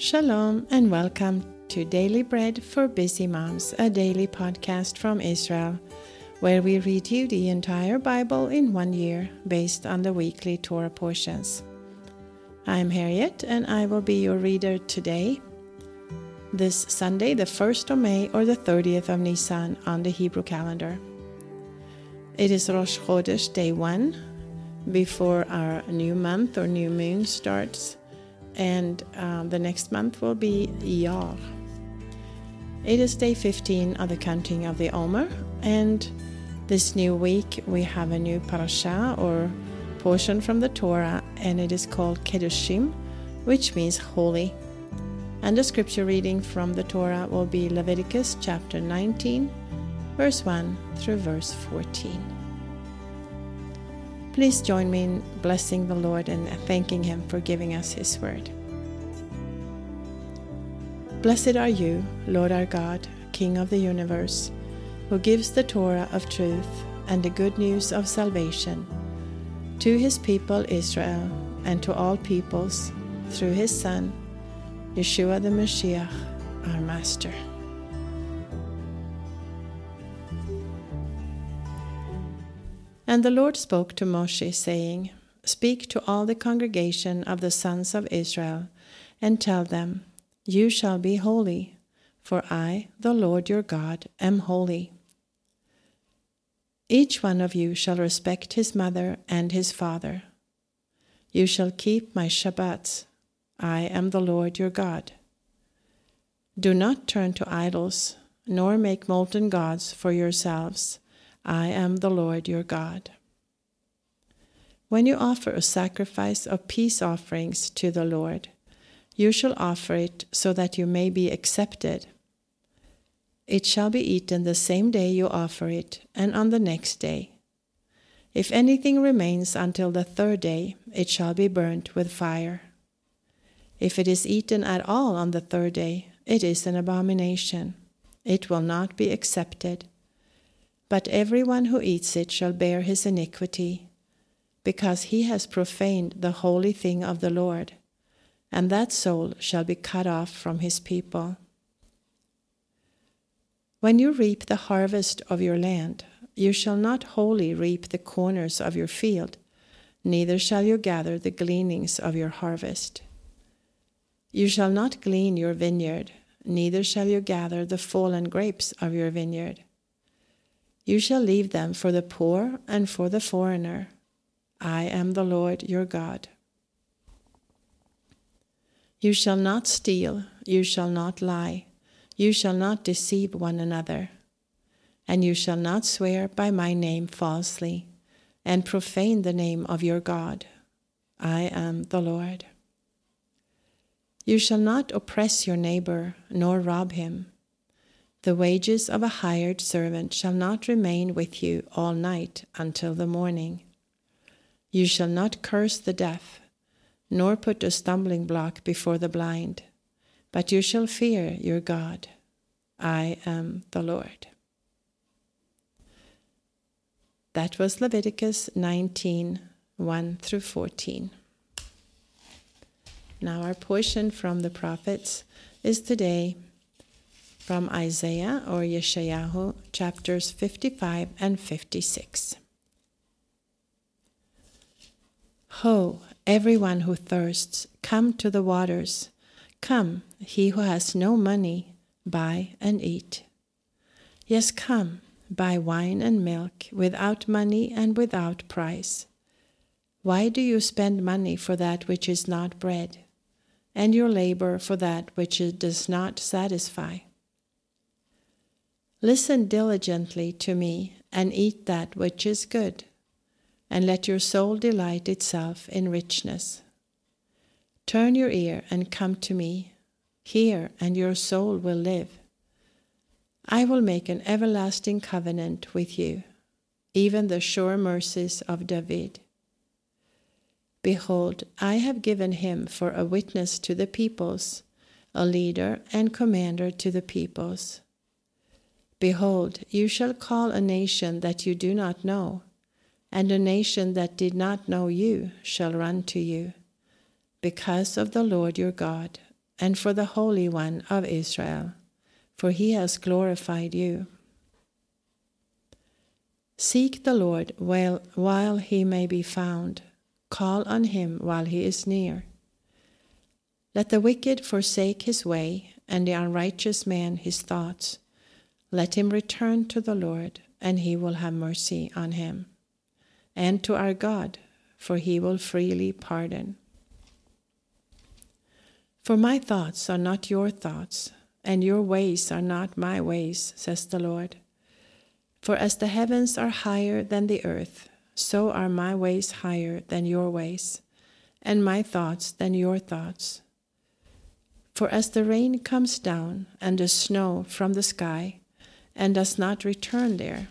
Shalom and welcome to Daily Bread for Busy Moms, a daily podcast from Israel, where we read you the entire Bible in one year based on the weekly Torah portions. I'm Harriet and I will be your reader today, this Sunday, the 1st of May or the 30th of Nisan on the Hebrew calendar. It is Rosh Chodesh, day 1, before our new month or new moon starts and um, the next month will be Iyar. It is day 15 of the counting of the Omer, and this new week we have a new parasha or portion from the Torah, and it is called Kedoshim, which means holy. And the scripture reading from the Torah will be Leviticus chapter 19, verse 1 through verse 14. Please join me in blessing the Lord and thanking Him for giving us His word. Blessed are you, Lord our God, King of the universe, who gives the Torah of truth and the good news of salvation to His people Israel and to all peoples through His Son, Yeshua the Mashiach, our Master. And the Lord spoke to Moshe, saying, Speak to all the congregation of the sons of Israel, and tell them, You shall be holy, for I, the Lord your God, am holy. Each one of you shall respect his mother and his father. You shall keep my Shabbats. I am the Lord your God. Do not turn to idols, nor make molten gods for yourselves I am the Lord your God. When you offer a sacrifice of peace offerings to the Lord, you shall offer it so that you may be accepted. It shall be eaten the same day you offer it, and on the next day. If anything remains until the third day, it shall be burnt with fire. If it is eaten at all on the third day, it is an abomination. It will not be accepted but everyone who eats it shall bear his iniquity, because he has profaned the holy thing of the Lord, and that soul shall be cut off from his people. When you reap the harvest of your land, you shall not wholly reap the corners of your field, neither shall you gather the gleanings of your harvest. You shall not glean your vineyard, neither shall you gather the fallen grapes of your vineyard you shall leave them for the poor and for the foreigner. I am the Lord your God. You shall not steal, you shall not lie, you shall not deceive one another, and you shall not swear by my name falsely, and profane the name of your God. I am the Lord. You shall not oppress your neighbor, nor rob him. The wages of a hired servant shall not remain with you all night until the morning. You shall not curse the deaf, nor put a stumbling block before the blind, but you shall fear your God. I am the Lord. That was Leviticus 19 1 through 14. Now, our portion from the prophets is today from Isaiah or Yeshayahu, chapters 55 and 56. Ho, everyone who thirsts, come to the waters. Come, he who has no money, buy and eat. Yes, come, buy wine and milk without money and without price. Why do you spend money for that which is not bread, and your labor for that which does not satisfy? Listen diligently to me and eat that which is good, and let your soul delight itself in richness. Turn your ear and come to me. Hear, and your soul will live. I will make an everlasting covenant with you, even the sure mercies of David. Behold, I have given him for a witness to the peoples, a leader and commander to the peoples. Behold, you shall call a nation that you do not know, and a nation that did not know you shall run to you, because of the Lord your God, and for the Holy One of Israel, for he has glorified you. Seek the Lord while, while he may be found, call on him while he is near. Let the wicked forsake his way, and the unrighteous man his thoughts. Let him return to the Lord, and he will have mercy on him, and to our God, for he will freely pardon. For my thoughts are not your thoughts, and your ways are not my ways, says the Lord. For as the heavens are higher than the earth, so are my ways higher than your ways, and my thoughts than your thoughts. For as the rain comes down and the snow from the sky, and does not return there,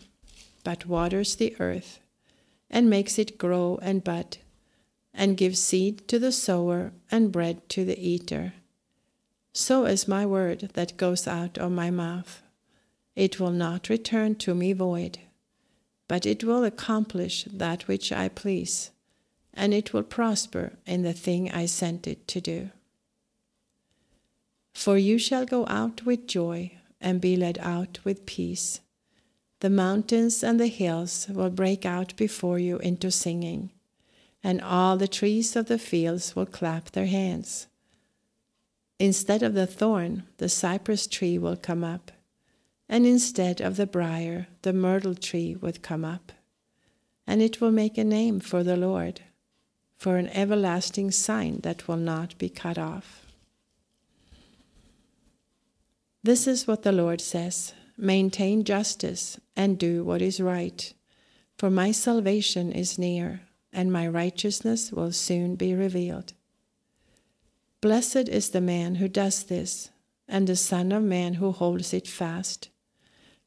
but waters the earth, and makes it grow and bud, and gives seed to the sower and bread to the eater. So is my word that goes out of my mouth. It will not return to me void, but it will accomplish that which I please, and it will prosper in the thing I sent it to do. For you shall go out with joy and be led out with peace. The mountains and the hills will break out before you into singing and all the trees of the fields will clap their hands. Instead of the thorn, the cypress tree will come up, and instead of the brier, the myrtle tree would come up. And it will make a name for the Lord, for an everlasting sign that will not be cut off. This is what the Lord says maintain justice and do what is right, for my salvation is near and my righteousness will soon be revealed. Blessed is the man who does this, and the Son of Man who holds it fast,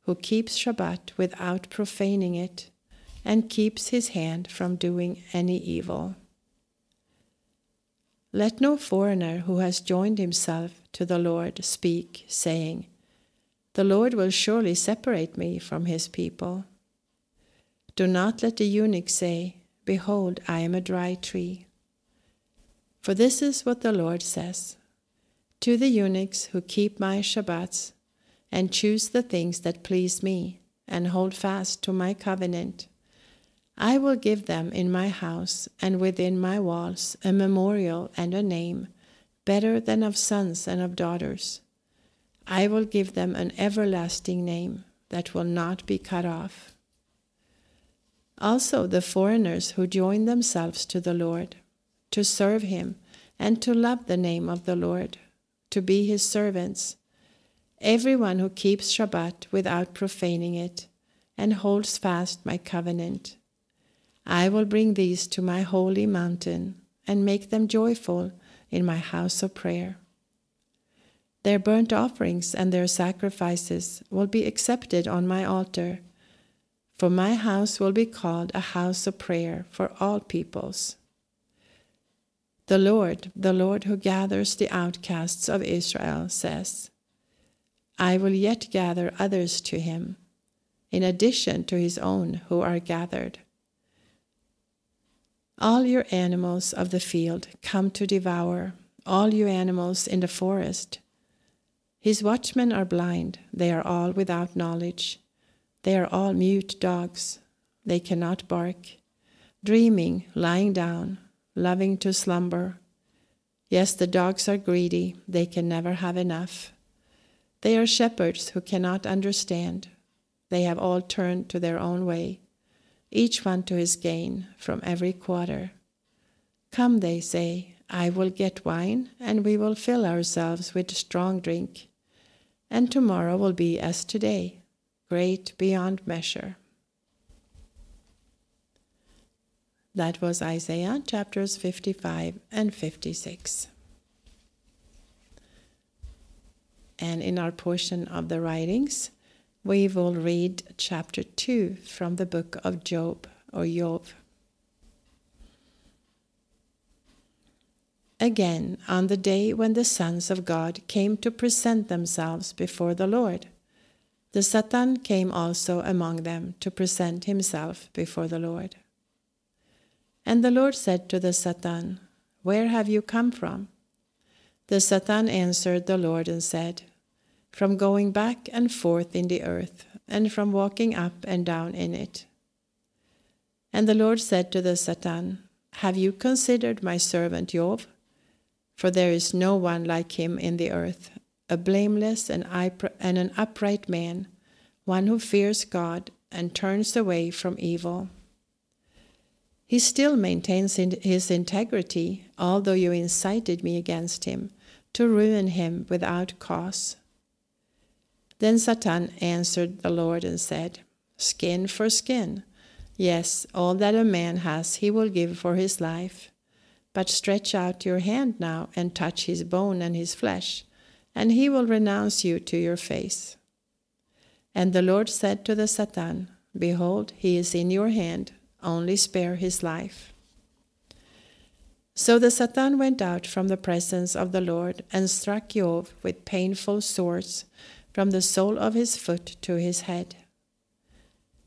who keeps Shabbat without profaning it, and keeps his hand from doing any evil. Let no foreigner who has joined himself to the Lord speak, saying, The Lord will surely separate me from his people. Do not let the eunuch say, Behold, I am a dry tree. For this is what the Lord says To the eunuchs who keep my Shabbats, and choose the things that please me, and hold fast to my covenant, I will give them in my house and within my walls a memorial and a name better than of sons and of daughters. I will give them an everlasting name that will not be cut off. Also, the foreigners who join themselves to the Lord, to serve him, and to love the name of the Lord, to be his servants. Everyone who keeps Shabbat without profaning it, and holds fast my covenant. I will bring these to my holy mountain, and make them joyful in my house of prayer. Their burnt offerings and their sacrifices will be accepted on my altar for my house will be called a house of prayer for all peoples. The Lord, the Lord who gathers the outcasts of Israel, says, I will yet gather others to him, in addition to his own who are gathered. All your animals of the field come to devour, all you animals in the forest. His watchmen are blind, they are all without knowledge. They are all mute dogs. They cannot bark. Dreaming, lying down, loving to slumber. Yes, the dogs are greedy. They can never have enough. They are shepherds who cannot understand. They have all turned to their own way, each one to his gain from every quarter. Come, they say, I will get wine, and we will fill ourselves with strong drink, and tomorrow will be as today great beyond measure. That was Isaiah chapters 55 and 56. And in our portion of the writings, we will read chapter 2 from the book of Job or Job. Again, on the day when the sons of God came to present themselves before the Lord, the Satan came also among them to present himself before the Lord. And the Lord said to the Satan, Where have you come from? The Satan answered the Lord and said, From going back and forth in the earth, and from walking up and down in it. And the Lord said to the Satan, Have you considered my servant Job? For there is no one like him in the earth, a blameless and, an upright man, one who fears God and turns away from evil. He still maintains his integrity, although you incited me against him to ruin him without cause. Then Satan answered the Lord and said, Skin for skin. Yes, all that a man has he will give for his life. But stretch out your hand now and touch his bone and his flesh, and he will renounce you to your face. And the Lord said to the Satan, Behold, he is in your hand, only spare his life. So the Satan went out from the presence of the Lord and struck Job with painful swords from the sole of his foot to his head.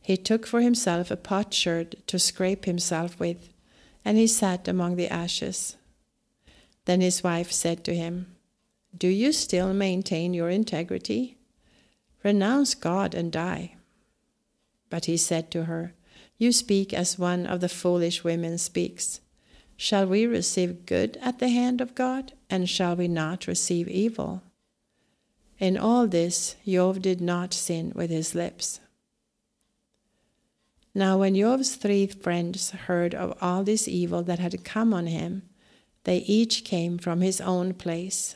He took for himself a potsherd to scrape himself with, and he sat among the ashes. Then his wife said to him, Do you still maintain your integrity? Renounce God and die. But he said to her, You speak as one of the foolish women speaks. Shall we receive good at the hand of God, and shall we not receive evil? In all this, Job did not sin with his lips. Now, when Job's three friends heard of all this evil that had come on him, they each came from his own place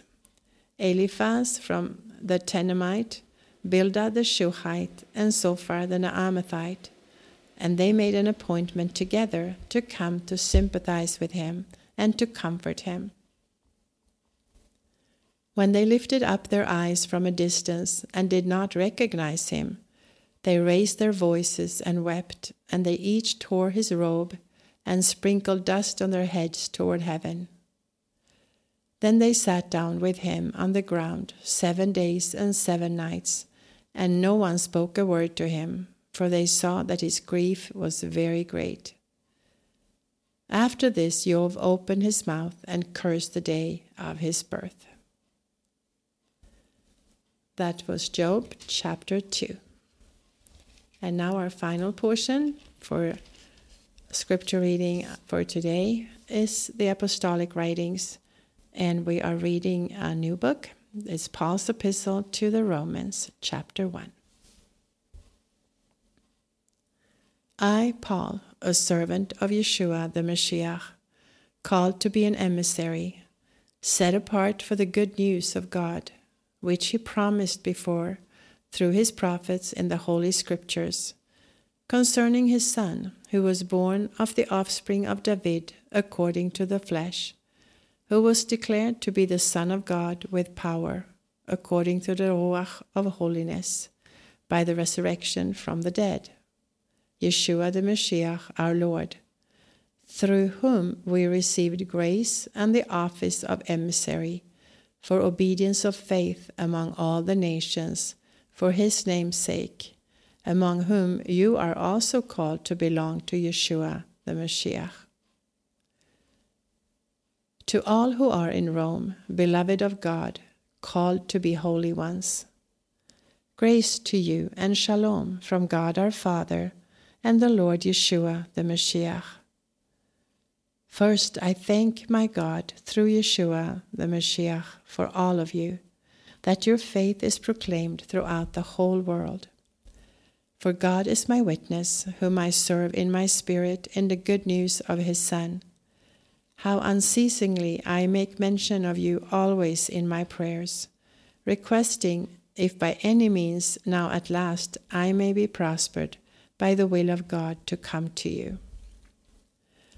Eliphaz from the Temanite, Bildad the Shuhite, and Zophar the Naamathite and they made an appointment together to come to sympathize with him and to comfort him. When they lifted up their eyes from a distance and did not recognize him, they raised their voices and wept, and they each tore his robe and sprinkled dust on their heads toward heaven. Then they sat down with him on the ground seven days and seven nights, and no one spoke a word to him, for they saw that his grief was very great. After this, Job opened his mouth and cursed the day of his birth. That was Job chapter 2. And now, our final portion for scripture reading for today is the Apostolic Writings, and we are reading a new book. It's Paul's Epistle to the Romans, chapter 1. I, Paul, a servant of Yeshua the Messiah, called to be an emissary, set apart for the good news of God, which he promised before through his prophets in the Holy Scriptures, concerning his Son, who was born of the offspring of David according to the flesh, who was declared to be the Son of God with power, according to the Ruach of holiness, by the resurrection from the dead Yeshua the Messiah, our Lord, through whom we received grace and the office of emissary for obedience of faith among all the nations, for his name's sake, among whom you are also called to belong to Yeshua the Messiah. To all who are in Rome, beloved of God, called to be holy ones, grace to you and shalom from God our Father and the Lord Yeshua, the Messiah. First, I thank my God through Yeshua, the Messiah, for all of you, that your faith is proclaimed throughout the whole world. For God is my witness, whom I serve in my spirit in the good news of his Son. How unceasingly I make mention of you always in my prayers, requesting, if by any means now at last I may be prospered, by the will of God to come to you.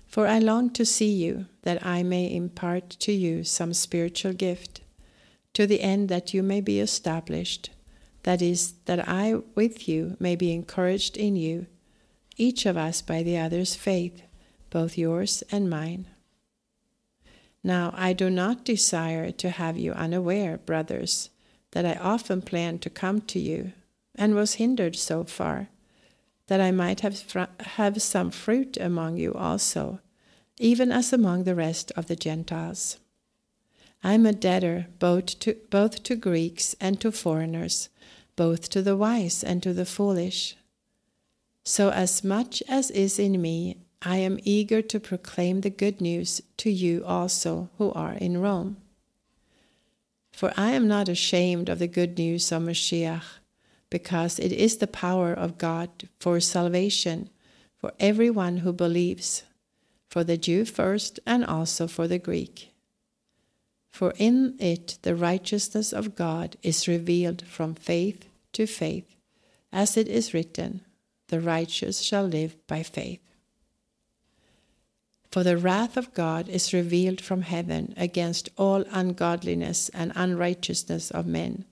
For I long to see you, that I may impart to you some spiritual gift, to the end that you may be established, that is, that I with you may be encouraged in you, each of us by the other's faith, both yours and mine. Now I do not desire to have you unaware, brothers, that I often planned to come to you, and was hindered so far that I might have, have some fruit among you also, even as among the rest of the Gentiles. I am a debtor both to, both to Greeks and to foreigners, both to the wise and to the foolish. So, as much as is in me, I am eager to proclaim the good news to you also who are in Rome. For I am not ashamed of the good news of Mashiach, because it is the power of God for salvation for everyone who believes, for the Jew first and also for the Greek. For in it the righteousness of God is revealed from faith to faith, as it is written, The righteous shall live by faith. For the wrath of God is revealed from heaven against all ungodliness and unrighteousness of men,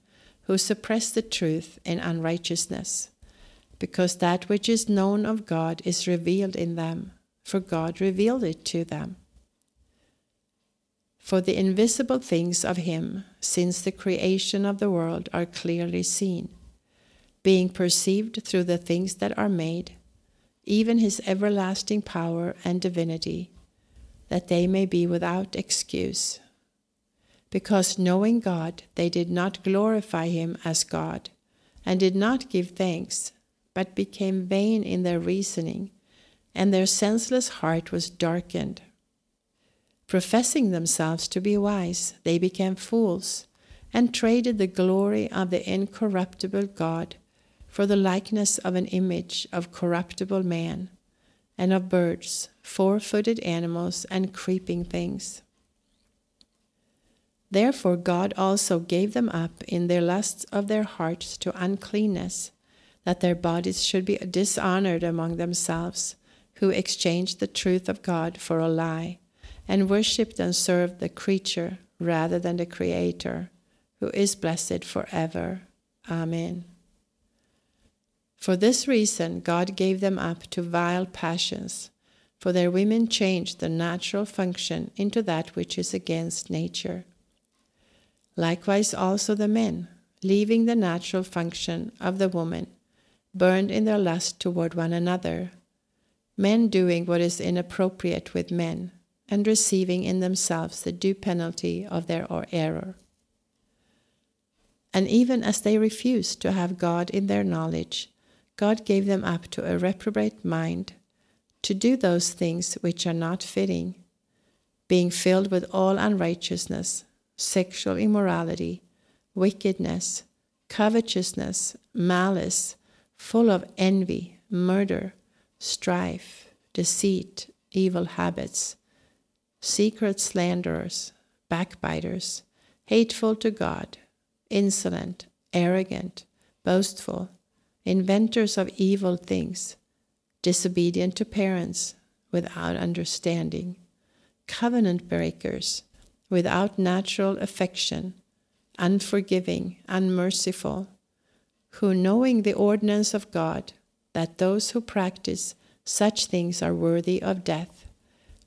who suppress the truth in unrighteousness, because that which is known of God is revealed in them, for God revealed it to them. For the invisible things of Him, since the creation of the world, are clearly seen, being perceived through the things that are made, even His everlasting power and divinity, that they may be without excuse. Because knowing God, they did not glorify Him as God, and did not give thanks, but became vain in their reasoning, and their senseless heart was darkened. Professing themselves to be wise, they became fools and traded the glory of the incorruptible God for the likeness of an image of corruptible man, and of birds, four footed animals, and creeping things. Therefore, God also gave them up in their lusts of their hearts to uncleanness, that their bodies should be dishonored among themselves, who exchanged the truth of God for a lie and worshipped and served the creature rather than the Creator, who is blessed forever. Amen. For this reason, God gave them up to vile passions, for their women changed the natural function into that which is against nature. Likewise, also the men, leaving the natural function of the woman, burned in their lust toward one another, men doing what is inappropriate with men and receiving in themselves the due penalty of their error. And even as they refused to have God in their knowledge, God gave them up to a reprobate mind to do those things which are not fitting, being filled with all unrighteousness, sexual immorality, wickedness, covetousness, malice, full of envy, murder, strife, deceit, evil habits secret slanderers, backbiters, hateful to God, insolent, arrogant, boastful, inventors of evil things, disobedient to parents, without understanding, covenant breakers, without natural affection, unforgiving, unmerciful, who, knowing the ordinance of God, that those who practice such things are worthy of death,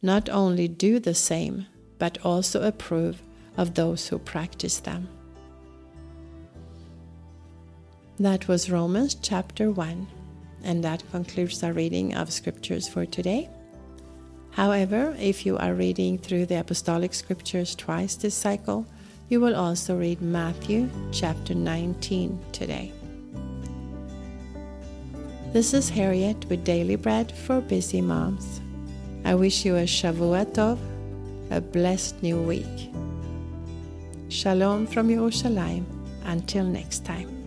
not only do the same, but also approve of those who practice them. That was Romans chapter 1, and that concludes our reading of scriptures for today. However, if you are reading through the apostolic scriptures twice this cycle, you will also read Matthew chapter 19 today. This is Harriet with Daily Bread for Busy Moms. I wish you a Shavua Tov, a blessed new week. Shalom from Yerushalayim. Until next time.